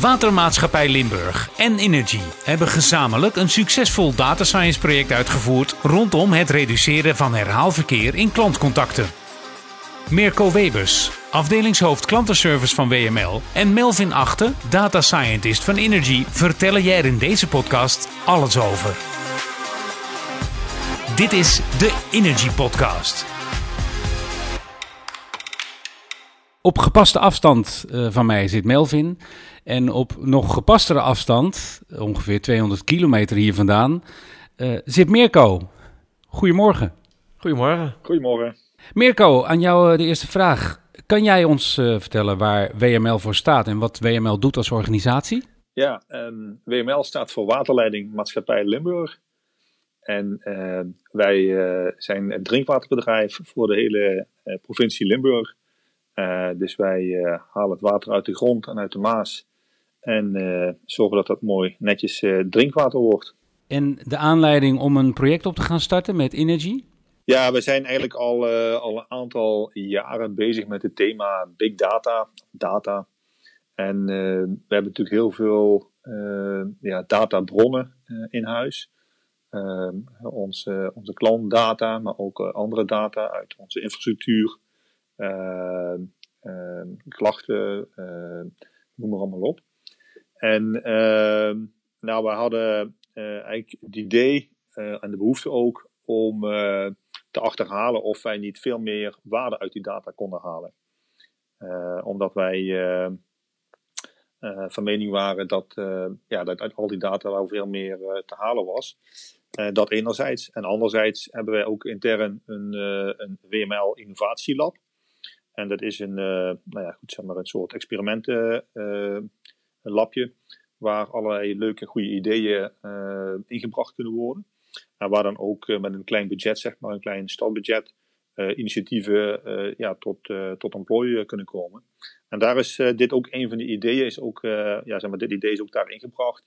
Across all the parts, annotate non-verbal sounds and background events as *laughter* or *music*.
Watermaatschappij Limburg en Energy hebben gezamenlijk een succesvol data science project uitgevoerd rondom het reduceren van herhaalverkeer in klantcontacten. Mirko Webers, afdelingshoofd klantenservice van WML en Melvin Achten, data scientist van Energy, vertellen jij er in deze podcast alles over. Dit is de Energy Podcast. Op gepaste afstand uh, van mij zit Melvin. En op nog gepastere afstand, ongeveer 200 kilometer hier vandaan, uh, zit Mirko. Goedemorgen. Goedemorgen. Goedemorgen. Mirko, aan jou uh, de eerste vraag. Kan jij ons vertellen waar WML voor staat en wat WML doet als organisatie? Ja, um, WML staat voor Waterleiding Maatschappij Limburg. En uh, wij uh, zijn het drinkwaterbedrijf voor de hele uh, provincie Limburg. dus wij halen het water uit de grond en uit de Maas. En zorgen dat dat mooi netjes drinkwater wordt. En de aanleiding om een project op te gaan starten met Energy? Ja, we zijn eigenlijk al, al een aantal jaren bezig met het thema big data. data. En we hebben natuurlijk heel veel ja, databronnen in huis. Uh, onze, onze klantdata, maar ook uh, andere data uit onze infrastructuur, uh, klachten, noem maar allemaal op. En nou, we hadden eigenlijk het idee en de behoefte ook om te achterhalen of wij niet veel meer waarde uit die data konden halen. omdat wij van mening waren dat, ja, dat uit al die data wel veel meer te halen was. Dat enerzijds. En anderzijds hebben wij ook intern een, een WML innovatielab. En dat is een, nou ja, goed, zeg maar een soort experimentenlabje. waar allerlei leuke, goede ideeën ingebracht kunnen worden. En waar dan ook met een klein budget, zeg maar, een klein startbudget, initiatieven ja, tot, tot ontplooien kunnen komen. En daar is dit ook een van de ideeën, is ook, ja, zeg maar, dit idee is ook daar ingebracht.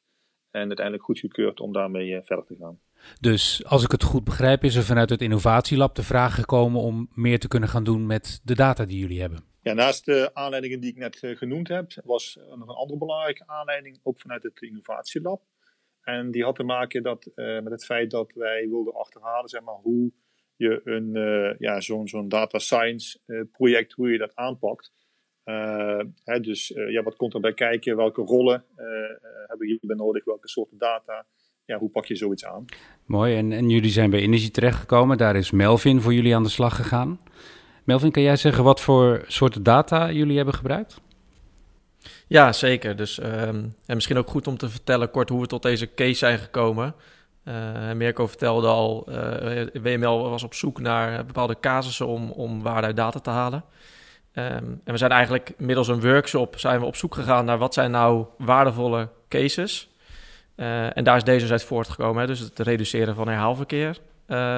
En uiteindelijk goedgekeurd om daarmee verder te gaan. Dus als ik het goed begrijp, is er vanuit het innovatielab de vraag gekomen om meer te kunnen gaan doen met de data die jullie hebben. Ja, naast de aanleidingen die ik net uh, genoemd heb, was nog een andere belangrijke aanleiding, ook vanuit het innovatielab. En die had te maken dat, uh, met het feit dat wij wilden achterhalen zeg maar, hoe je een, uh, ja, zo'n zo'n data science project, hoe je dat aanpakt. Dus ja, wat komt erbij kijken? Welke rollen hebben we hierbij nodig? Welke soorten data? ja, hoe pak je zoiets aan? Mooi, en, en jullie zijn bij Energy terechtgekomen. Daar is Melvin voor jullie aan de slag gegaan. Melvin, kan jij zeggen wat voor soorten data jullie hebben gebruikt? Ja, zeker. Dus, um, en misschien ook goed om te vertellen kort hoe we tot deze case zijn gekomen. Uh, Mirko vertelde al, uh, WML was op zoek naar bepaalde casussen om, om waarde uit data te halen. Um, en we zijn eigenlijk middels een workshop zijn we op zoek gegaan naar wat zijn nou waardevolle cases en daar is deze dus uit voortgekomen. Hè? Dus het reduceren van herhaalverkeer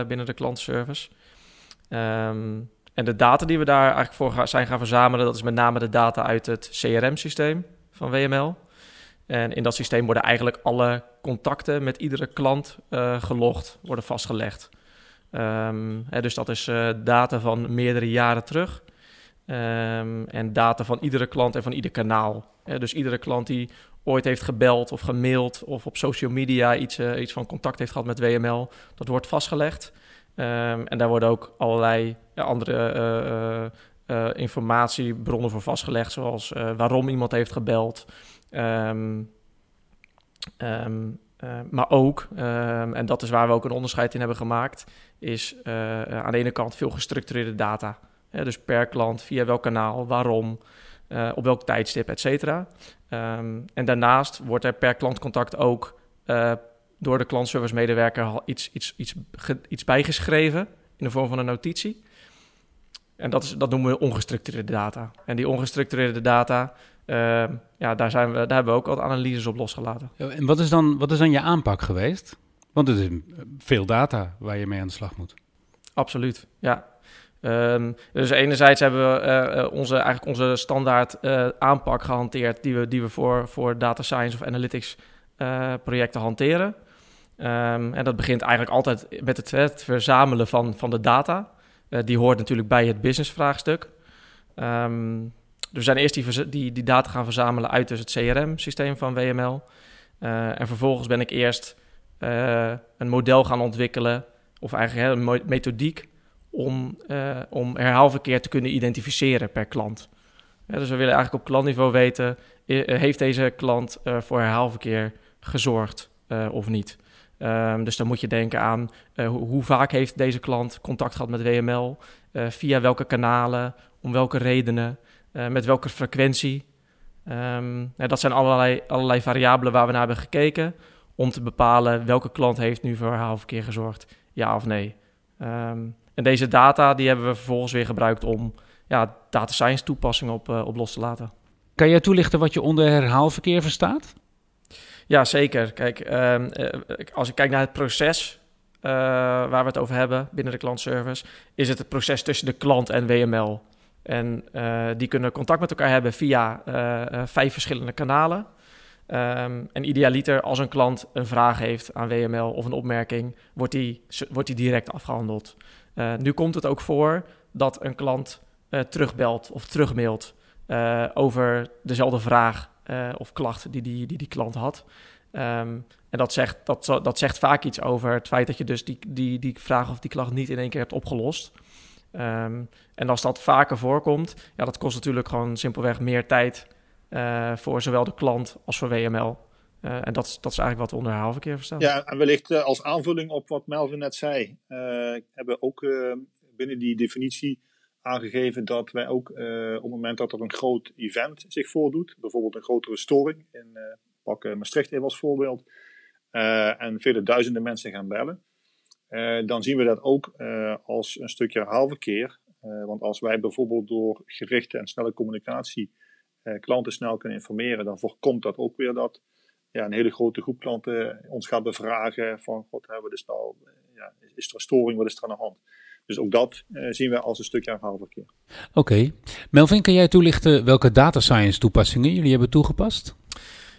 binnen de klantenservice. Um, en de data die we daar eigenlijk voor zijn gaan verzamelen, dat is met name de data uit het CRM-systeem van WML. En in dat systeem worden eigenlijk alle contacten met iedere klant uh, gelogd, worden vastgelegd. Um, hè, dus dat is data van meerdere jaren terug. Um, en data van iedere klant en van ieder kanaal. dus iedere klant die ooit heeft gebeld of gemaild of op social media iets, uh, iets van contact heeft gehad met WML, dat wordt vastgelegd. Um, en daar worden ook allerlei andere uh, uh, informatiebronnen voor vastgelegd, zoals waarom iemand heeft gebeld. Um, um, maar ook, en dat is waar we ook een onderscheid in hebben gemaakt, is aan de ene kant veel gestructureerde data. dus per klant, via welk kanaal, waarom, op welk tijdstip, et cetera. En daarnaast wordt er per klantcontact ook door de klantservice medewerker iets, iets, iets, iets bijgeschreven in de vorm van een notitie. En dat, is, dat noemen we ongestructureerde data. En die ongestructureerde data, uh, ja, daar, zijn we, daar hebben we ook wat analyses op losgelaten. En wat is, dan, wat is dan je aanpak geweest? Want het is veel data waar je mee aan de slag moet. Absoluut, ja. Um, dus enerzijds hebben we uh, onze, eigenlijk onze standaard uh, aanpak gehanteerd die we, die we voor, voor data science of analytics projecten hanteren. Um, en dat begint eigenlijk altijd met het, verzamelen van, van de data. die hoort natuurlijk bij het business vraagstuk. Um, we zijn eerst die, die, die data gaan verzamelen uit dus het CRM-systeem van WML. en vervolgens ben ik eerst een model gaan ontwikkelen, of eigenlijk een methodiek, om, om herhaalverkeer te kunnen identificeren per klant. dus we willen eigenlijk op klantniveau weten, heeft deze klant voor herhaalverkeer gezorgd of niet? Um, dus dan moet je denken aan uh, hoe vaak heeft deze klant contact gehad met WML, eh, via welke kanalen, om welke redenen, uh, met welke frequentie. Um, dat zijn allerlei, allerlei variabelen waar we naar hebben gekeken om te bepalen welke klant heeft nu voor herhaalverkeer gezorgd, ja of nee. Um, en deze data die hebben we vervolgens weer gebruikt om ja, data science toepassingen op, op los te laten. Kan jij toelichten wat je onder herhaalverkeer verstaat? Ja, zeker. Kijk, ehm, eh, als ik kijk naar het proces uh, waar we het over hebben binnen de klantservice, is het het proces tussen de klant en WML. En uh, die kunnen contact met elkaar hebben via vijf verschillende kanalen. Um, en idealiter, als een klant een vraag heeft aan WML of een opmerking, wordt die, wordt die direct afgehandeld. nu komt het ook voor dat een klant terugbelt of terugmailt over dezelfde vraag uh, of klacht die die, die, die klant had. Um, en dat zegt, dat, dat zegt vaak iets over het feit dat je dus die, die, die vraag of die klacht niet in één keer hebt opgelost. Um, en als dat vaker voorkomt, ja, dat kost natuurlijk gewoon simpelweg meer tijd uh, voor zowel de klant als voor WML. Eh, en dat, dat is eigenlijk wat we onder herhaalverkeer verstaan. Ja, en wellicht als aanvulling op wat Melvin net zei, hebben we ook binnen die definitie aangegeven dat wij ook uh, op het moment dat er een groot event zich voordoet, bijvoorbeeld een grotere storing, in uh, pak Maastricht even als voorbeeld, en vele duizenden mensen gaan bellen, dan zien we dat ook als een stukje herhaalverkeer. want als wij bijvoorbeeld door gerichte en snelle communicatie klanten snel kunnen informeren, dan voorkomt dat ook weer dat ja, een hele grote groep klanten ons gaat bevragen van, god, hebben we dus nou, ja, is er een storing, wat is er aan de hand? Dus ook dat uh, zien we als een stukje herhaalverkeer. Oké. Okay. Melvin, kan jij toelichten welke data science toepassingen jullie hebben toegepast?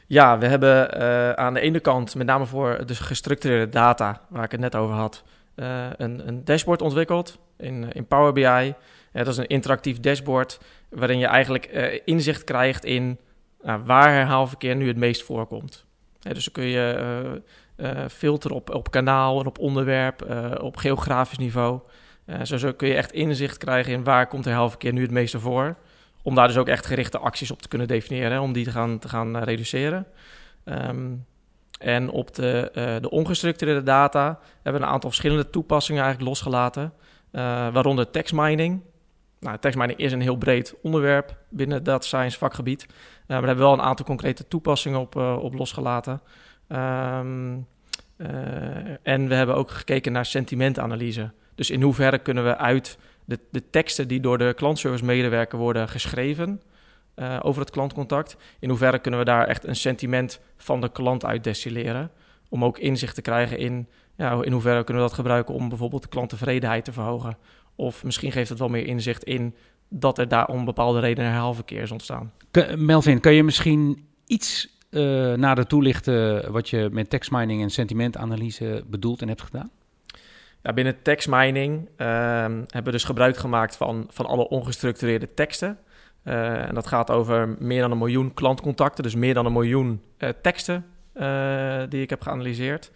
Ja, we hebben uh, aan de ene kant, met name voor de gestructureerde data, waar ik het net over had, uh, een, een, dashboard ontwikkeld in, in Power BI. dat is een interactief dashboard waarin je eigenlijk inzicht krijgt in waar herhaalverkeer nu het meest voorkomt. dus dan kun je filteren op, op kanaal en op onderwerp, op geografisch niveau. Uh, zo, zo, kun je echt inzicht krijgen in waar komt herhaalverkeer nu het meeste voor. Om daar dus ook echt gerichte acties op te kunnen definiëren, om die te gaan, te gaan uh, reduceren. Um, en op de, uh, de ongestructureerde data hebben we een aantal verschillende toepassingen eigenlijk losgelaten. waaronder text mining. Nou, text mining is een heel breed onderwerp binnen data science vakgebied. maar we hebben wel een aantal concrete toepassingen op, op losgelaten. Um, en we hebben ook gekeken naar sentimentanalyse. Dus in hoeverre kunnen we uit de, de teksten die door de klantservice medewerker worden geschreven uh, over het klantcontact, in hoeverre kunnen we daar echt een sentiment van de klant uit destilleren? Om ook inzicht te krijgen in, ja, in hoeverre kunnen we dat gebruiken om bijvoorbeeld de klanttevredenheid te verhogen. Of misschien geeft het wel meer inzicht in dat er daar om bepaalde redenen herhaalverkeer is ontstaan. Melvin, kan je misschien iets uh, nader toelichten wat je met tekstmining en sentimentanalyse bedoelt en hebt gedaan? Ja, binnen text mining ehm, hebben we dus gebruik gemaakt van, van alle ongestructureerde teksten. Uh, en dat gaat over meer dan een miljoen klantcontacten, dus meer dan een miljoen uh, teksten uh, die ik heb geanalyseerd.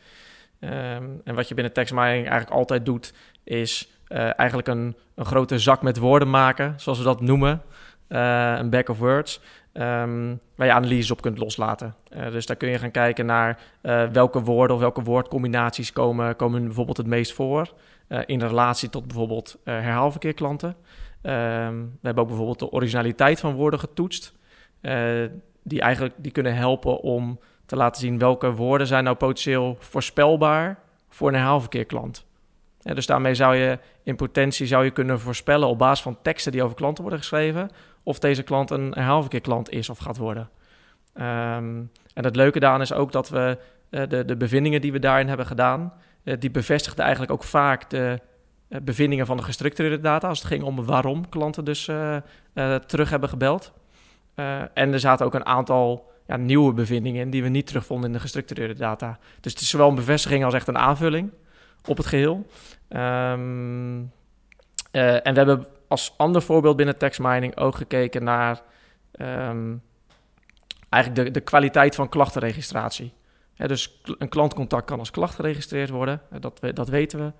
Um, en wat je binnen text mining eigenlijk altijd doet, is eigenlijk een, een grote zak met woorden maken, zoals we dat noemen. een back of words. Um, waar je analyses op kunt loslaten. Uh, dus daar kun je gaan kijken naar uh, welke woorden of welke woordcombinaties komen, komen bijvoorbeeld het meest voor. Uh, in relatie tot bijvoorbeeld herhaalverkeerklanten. Um, we hebben ook bijvoorbeeld de originaliteit van woorden getoetst. die eigenlijk die kunnen helpen om te laten zien welke woorden zijn nou potentieel voorspelbaar voor een herhaalverkeerklant. Dus daarmee zou je in potentie zou je kunnen voorspellen op basis van teksten die over klanten worden geschreven of deze klant een herhaalverkeerklant is of gaat worden. Um, en het leuke daaraan is ook dat we uh, de, de bevindingen die we daarin hebben gedaan, uh, die bevestigden eigenlijk ook vaak de uh, bevindingen van de gestructureerde data, als het ging om waarom klanten dus terug hebben gebeld. en er zaten ook een aantal ja, nieuwe bevindingen in die we niet terugvonden in de gestructureerde data. Dus het is zowel een bevestiging als echt een aanvulling op het geheel. Um, en we hebben als ander voorbeeld binnen text mining ook gekeken naar ehm, eigenlijk de, de kwaliteit van klachtenregistratie. dus een klantcontact kan als klacht geregistreerd worden, dat, dat weten we.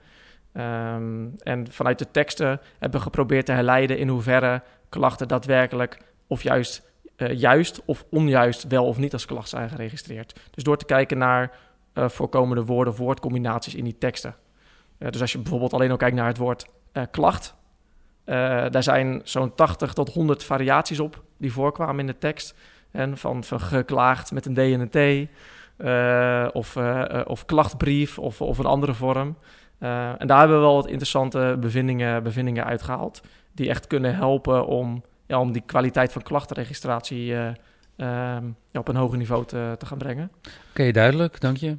Ehm, en vanuit de teksten hebben we geprobeerd te herleiden in hoeverre klachten daadwerkelijk of juist, uh, juist of onjuist wel of niet als klacht zijn geregistreerd. Dus door te kijken naar uh, voorkomende woorden of woordcombinaties in die teksten. Uh, dus als je bijvoorbeeld alleen al kijkt naar het woord klacht, daar zijn zo'n 80 tot 100 variaties op die voorkwamen in de tekst. En van, van geklaagd met een D en een T, of, of klachtbrief of, of een andere vorm. En daar hebben we wel wat interessante bevindingen, bevindingen uitgehaald. Die echt kunnen helpen om, ja, om die kwaliteit van klachtenregistratie uh, uh, op een hoger niveau te, te gaan brengen. Oké, duidelijk, dank je.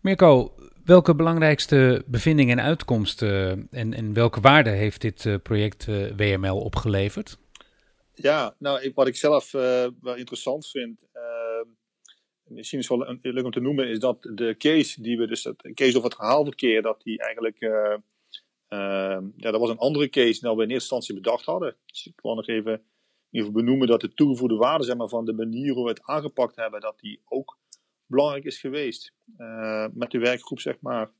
Mirko, welke belangrijkste bevindingen en uitkomsten en, en welke waarde heeft dit project WML opgeleverd? Ja, nou, wat ik zelf wel interessant vind, misschien is wel leuk om te noemen, is dat de case die we dus, de case over het haalverkeer, dat die eigenlijk, uh, uh, ja, dat was een andere case dan we in eerste instantie bedacht hadden. Dus ik wil nog even geval benoemen dat de toegevoegde waarde zeg maar, van de manier hoe we het aangepakt hebben, dat die ook belangrijk is geweest uh, met de werkgroep, zeg maar.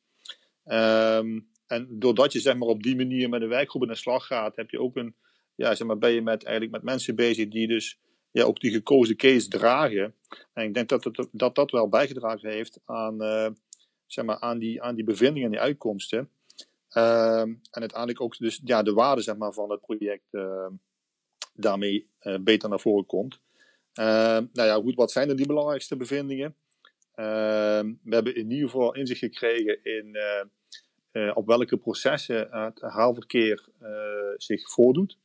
Um, en doordat je zeg maar, op die manier met de werkgroep in de slag gaat, heb je ook een, ja, zeg maar, ben je met, eigenlijk met mensen bezig die dus ja, ook die gekozen case dragen. En ik denk dat het, dat, dat wel bijgedragen heeft aan, uh, zeg maar, aan, die, aan die bevindingen en die uitkomsten. Uh, en uiteindelijk ook dus, ja, de waarde zeg maar, van het project uh, daarmee uh, beter naar voren komt. Ehm, nou ja, goed, wat zijn er die belangrijkste bevindingen? Ehm, we hebben in ieder geval inzicht gekregen in op welke processen het haalverkeer zich voordoet.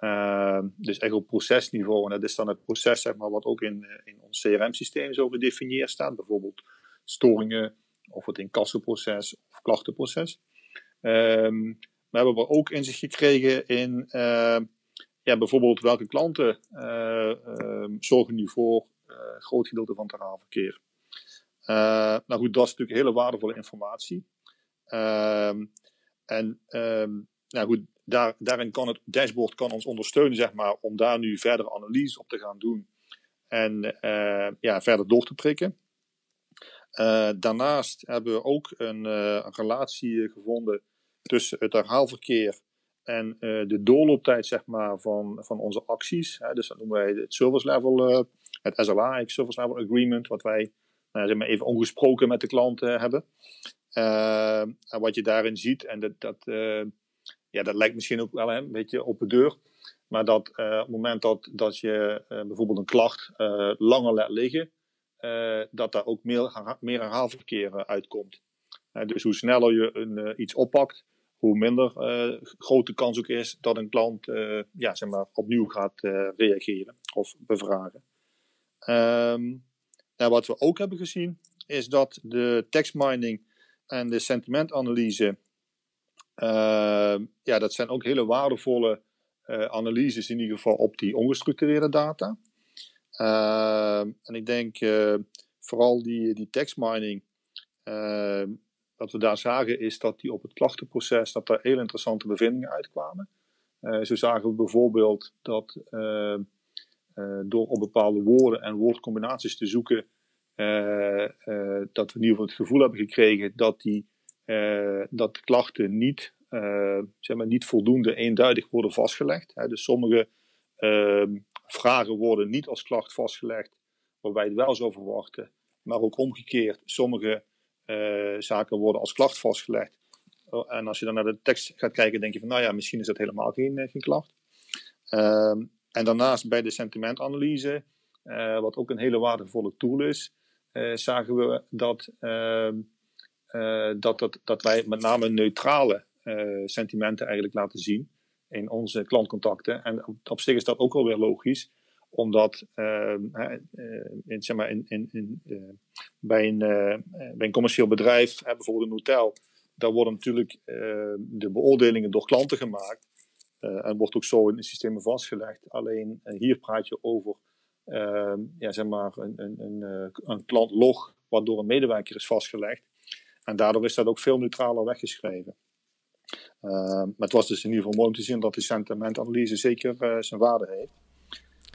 Uh, dus echt op procesniveau. En dat is dan het proces zeg maar, wat ook in, eh, in ons CRM-systeem zo gedefinieerd staat. Bijvoorbeeld storingen of het incassoproces of klachtenproces. We hebben ook inzicht gekregen in ja, bijvoorbeeld welke klanten uh, zorgen nu voor een groot gedeelte van het verhaalverkeer. nou goed, dat is natuurlijk hele waardevolle informatie. Ehm, en nou goed, daar, daarin kan het dashboard kan ons ondersteunen, zeg maar, om daar nu verder analyse op te gaan doen en ja, verder door te prikken. Daarnaast hebben we ook een, een, relatie gevonden tussen het herhaalverkeer en de doorlooptijd zeg maar, van, van onze acties. Hè. Dus dat noemen wij het service level, het SLA, het service level agreement, wat wij nou, zeg maar even ongesproken met de klant hebben. en wat je daarin ziet, en dat, dat ja, dat lijkt misschien ook wel een beetje op de deur. Maar dat uh, op het moment dat, dat je uh, bijvoorbeeld een klacht uh, langer laat liggen, dat daar ook meer, meer herhaalverkeer uitkomt. dus hoe sneller je een, iets oppakt, hoe minder groot de kans ook is dat een klant ja, zeg maar, opnieuw gaat reageren of bevragen. Um, wat we ook hebben gezien, is dat de tekstmining en de sentimentanalyse uh, ja, dat zijn ook hele waardevolle analyses in ieder geval op die ongestructureerde data. Uh, en ik denk vooral die, die tekstmining, wat we daar zagen is dat die op het klachtenproces, dat daar heel interessante bevindingen uitkwamen. zo zagen we bijvoorbeeld dat door op bepaalde woorden en woordcombinaties te zoeken, dat we in ieder geval het gevoel hebben gekregen dat die dat de klachten niet, zeg maar niet voldoende eenduidig worden vastgelegd. Hè. Dus sommige uh, vragen worden niet als klacht vastgelegd, waarbij het wel zou verwachten. Maar ook omgekeerd, sommige eh, zaken worden als klacht vastgelegd. Oh, en als je dan naar de tekst gaat kijken, denk je van, nou ja, misschien is dat helemaal geen, geen klacht. Ehm, en daarnaast bij de sentimentanalyse, wat ook een hele waardevolle tool is, zagen we dat ehm, dat, dat, dat wij met name neutrale sentimenten eigenlijk laten zien in onze klantcontacten. En op, op zich is dat ook wel weer logisch, omdat uh, in, zeg maar in, in, in, bij, een, bij een commercieel bedrijf, bijvoorbeeld een hotel, daar worden natuurlijk de beoordelingen door klanten gemaakt. en wordt ook zo in de systemen vastgelegd. Alleen hier praat je over ja, zeg maar een, een, een, een klantlog, wat door een medewerker is vastgelegd. En daardoor is dat ook veel neutraler weggeschreven. Maar het was dus in ieder geval mooi om te zien dat de sentimentanalyse zeker zijn waarde heeft.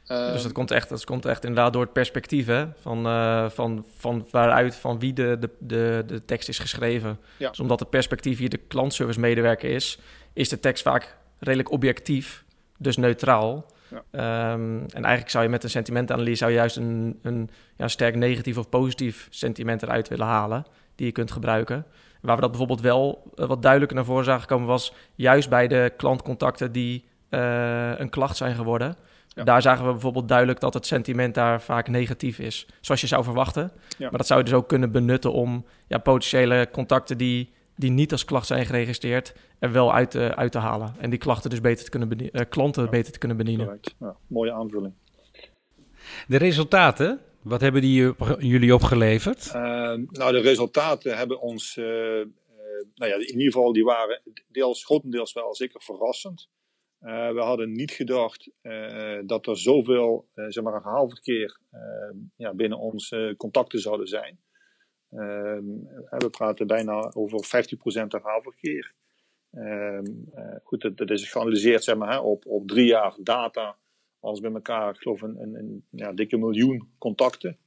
Dus dat komt, echt, dat komt echt inderdaad door het perspectief hè? Van, van, van waaruit, van wie de, de, de, de tekst is geschreven. Ja. Dus omdat het perspectief hier de klantservice medewerker is, is de tekst vaak redelijk objectief, dus neutraal. Ehm, en eigenlijk zou je met een sentimentanalyse zou je juist een, een ja, sterk negatief of positief sentiment eruit willen halen, die je kunt gebruiken. Waar we dat bijvoorbeeld wel eh, wat duidelijker naar voren zagen komen, was juist bij de klantcontacten die uh, een klacht zijn geworden. Daar zagen we bijvoorbeeld duidelijk dat het sentiment daar vaak negatief is, zoals je zou verwachten. Maar dat zou je dus ook kunnen benutten om ja, potentiële contacten die die niet als klacht zijn geregistreerd, er wel uit, uh, uit te halen. En die klachten dus beter te kunnen bedienen, uh, klanten beter te kunnen bedienen. Ja, mooie aanvulling. De resultaten, wat hebben die jullie opgeleverd? Uh, nou, de resultaten hebben ons, nou ja, in ieder geval, die waren deels, grotendeels wel zeker verrassend. We hadden niet gedacht dat er zoveel, zeg maar, een ja, binnen ons contacten zouden zijn. Ehm, we praten bijna over 50% herhaalverkeer. Um, goed, dat, is geanalyseerd zeg maar, op, op drie jaar data. Alles bij elkaar, geloof een, een ja, dikke miljoen contacten.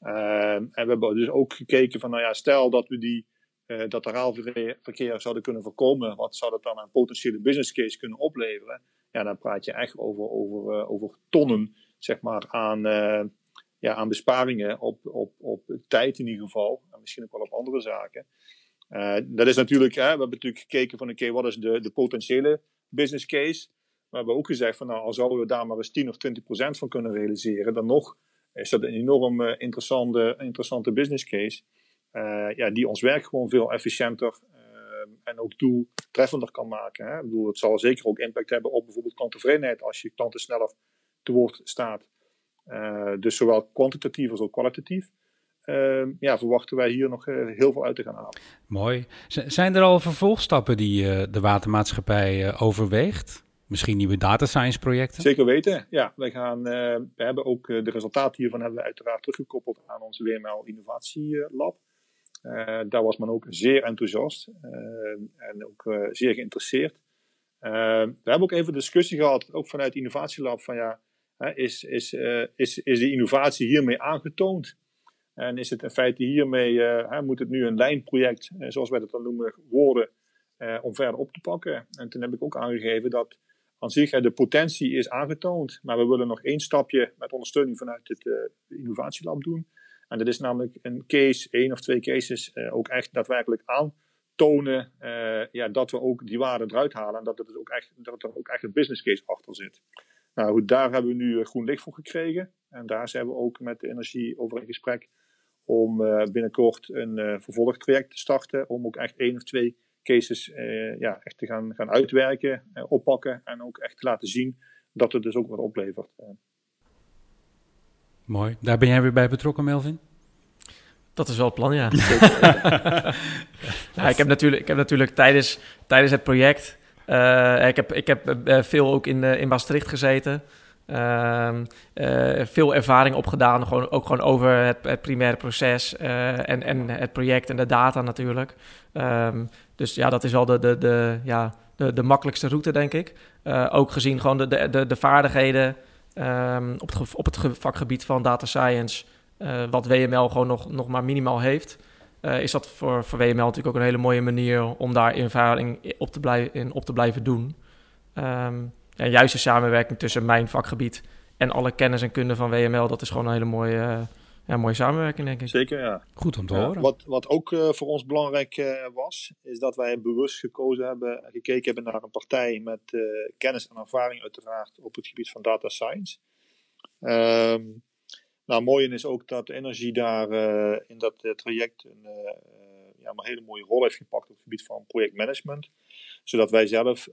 Ehm, en we hebben dus ook gekeken van, nou ja, stel dat we die, uh, dat herhaalverkeer zouden kunnen voorkomen. Wat zou dat dan een potentiële business case kunnen opleveren? Ja, dan praat je echt over, over, uh, over tonnen, zeg maar, aan, uh, ja, aan besparingen op, op, op tijd in ieder geval. En misschien ook wel op andere zaken. Dat is natuurlijk, hè, we hebben natuurlijk gekeken van oké, wat is de, de potentiële business case. We hebben ook gezegd van nou, al zouden we daar maar eens 10 of 20 procent van kunnen realiseren, dan nog is dat een enorm interessante, interessante business case. Uh, ja, die ons werk gewoon veel efficiënter en ook doeltreffender kan maken. Hè. Ik bedoel, het zal zeker ook impact hebben op bijvoorbeeld klanttevredenheid als je klanten sneller te woord staat. Uh, dus zowel kwantitatief als ook kwalitatief. Uh, ja, verwachten wij hier nog uh, heel veel uit te gaan halen. Mooi. Z zijn er al vervolgstappen die de watermaatschappij overweegt? Misschien nieuwe data science projecten? Zeker weten, ja. Wij gaan, we hebben ook de resultaten hiervan hebben we uiteraard teruggekoppeld aan onze WML Innovatielab. Daar was men ook zeer enthousiast en ook zeer geïnteresseerd. we hebben ook even discussie gehad, ook vanuit Innovatielab, van ja, is, is, is, is de innovatie hiermee aangetoond? En is het in feite hiermee, uh, moet het nu een lijnproject, uh, zoals wij dat dan noemen, worden, om verder op te pakken? En toen heb ik ook aangegeven dat aan zich de potentie is aangetoond, maar we willen nog één stapje met ondersteuning vanuit het innovatielab doen. En dat is namelijk een case, één of twee cases, ook echt daadwerkelijk aantonen ja, dat we ook die waarde eruit halen en dat, ook echt, dat er ook echt een business case achter zit. Nou daar hebben we nu eh, groen licht voor gekregen. En daar zijn we ook met de energie over in gesprek om binnenkort een vervolgtraject te starten. Om ook echt één of twee cases ja, echt te gaan, gaan uitwerken, oppakken en ook echt te laten zien dat het dus ook wat oplevert. Mooi. Daar ben jij weer bij betrokken, Melvin? Dat is wel het plan, ja. *laughs* *laughs* ja ik, heb natuurlijk, ik heb natuurlijk tijdens, tijdens het project uh, ik heb, ik heb uh, veel ook in, uh, in Maastricht gezeten. Ehm, veel ervaring opgedaan, gewoon, ook gewoon over het, het primaire proces en, en het project en de data natuurlijk. Um, dus ja, dat is wel de, de, de, ja, de, de makkelijkste route, denk ik. ook gezien gewoon de, de, de, de vaardigheden um, op, het, op het vakgebied van data science, wat WML gewoon nog, nog maar minimaal heeft. Uh, is dat voor, voor WML natuurlijk ook een hele mooie manier om daar ervaring op te, blijven, in op te blijven doen. Um, en juist de samenwerking tussen mijn vakgebied en alle kennis en kunde van WML, dat is gewoon een hele mooie, ja, mooie samenwerking, denk ik. Zeker, ja. Goed om te horen. Wat, wat ook uh, voor ons belangrijk was, is dat wij bewust gekozen hebben, gekeken hebben naar een partij met kennis en ervaring uiteraard op het gebied van data science. Um, nou, mooi is ook dat Energy daar uh, in dat uh, traject een, uh, ja, een hele mooie rol heeft gepakt op het gebied van projectmanagement. Zodat wij zelf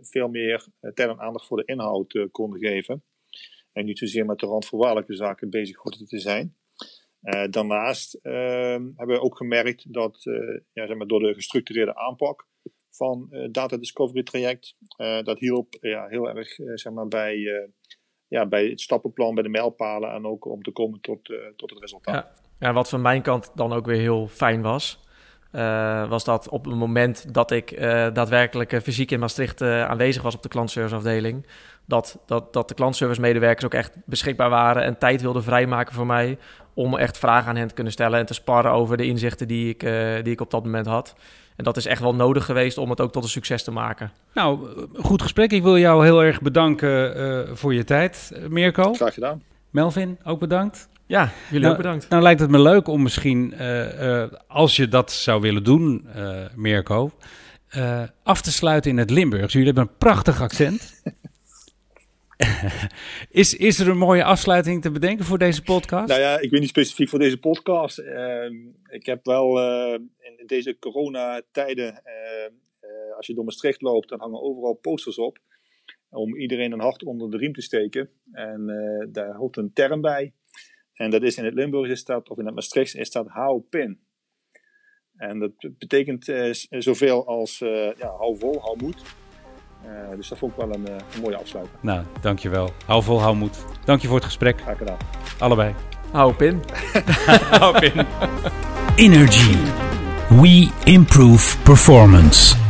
veel meer tijd en aandacht voor de inhoud konden geven. En niet zozeer met de randvoorwaardelijke zaken bezig hoefden te zijn. Daarnaast ehm, hebben we ook gemerkt dat ja, zeg maar, door de gestructureerde aanpak van Data Discovery traject, dat hielp ja, heel erg zeg maar, bij ja, bij het stappenplan, bij de mijlpalen en ook om te komen tot, tot het resultaat. Ja. ja, wat van mijn kant dan ook weer heel fijn was, was dat op het moment dat ik daadwerkelijk fysiek in Maastricht aanwezig was op de klantserviceafdeling, dat, dat, dat de klantservice medewerkers ook echt beschikbaar waren en tijd wilden vrijmaken voor mij om echt vragen aan hen te kunnen stellen en te sparren over de inzichten die ik, uh, die ik op dat moment had. En dat is echt wel nodig geweest om het ook tot een succes te maken. Nou, goed gesprek. Ik wil jou heel erg bedanken uh, voor je tijd, Mirko. Graag gedaan. Melvin, ook bedankt. Ja, jullie nou, ook bedankt. Nou lijkt het me leuk om misschien, uh, als je dat zou willen doen, Mirko, af te sluiten in het Limburgs. Jullie hebben een prachtig accent. *laughs* is, is er een mooie afsluiting te bedenken voor deze podcast? Nou ja, ik weet niet specifiek voor deze podcast. Uh, ik heb wel uh, in deze coronatijden, uh, als je door Maastricht loopt, dan hangen overal posters op. Om iedereen een hart onder de riem te steken. En daar hoort een term bij. En dat is in het Limburgs is dat, of in het Maastrichts is dat hou pin. En dat betekent zoveel als ja, hou vol, hou moed. Uh, dus dat vond ik wel een, uh, een mooie afsluiting. Nou, dankjewel. Hou vol, hou moed. Dank je voor het gesprek. Graag gedaan. Allebei. Hou pin. *laughs* hou pin. Energy. We improve performance.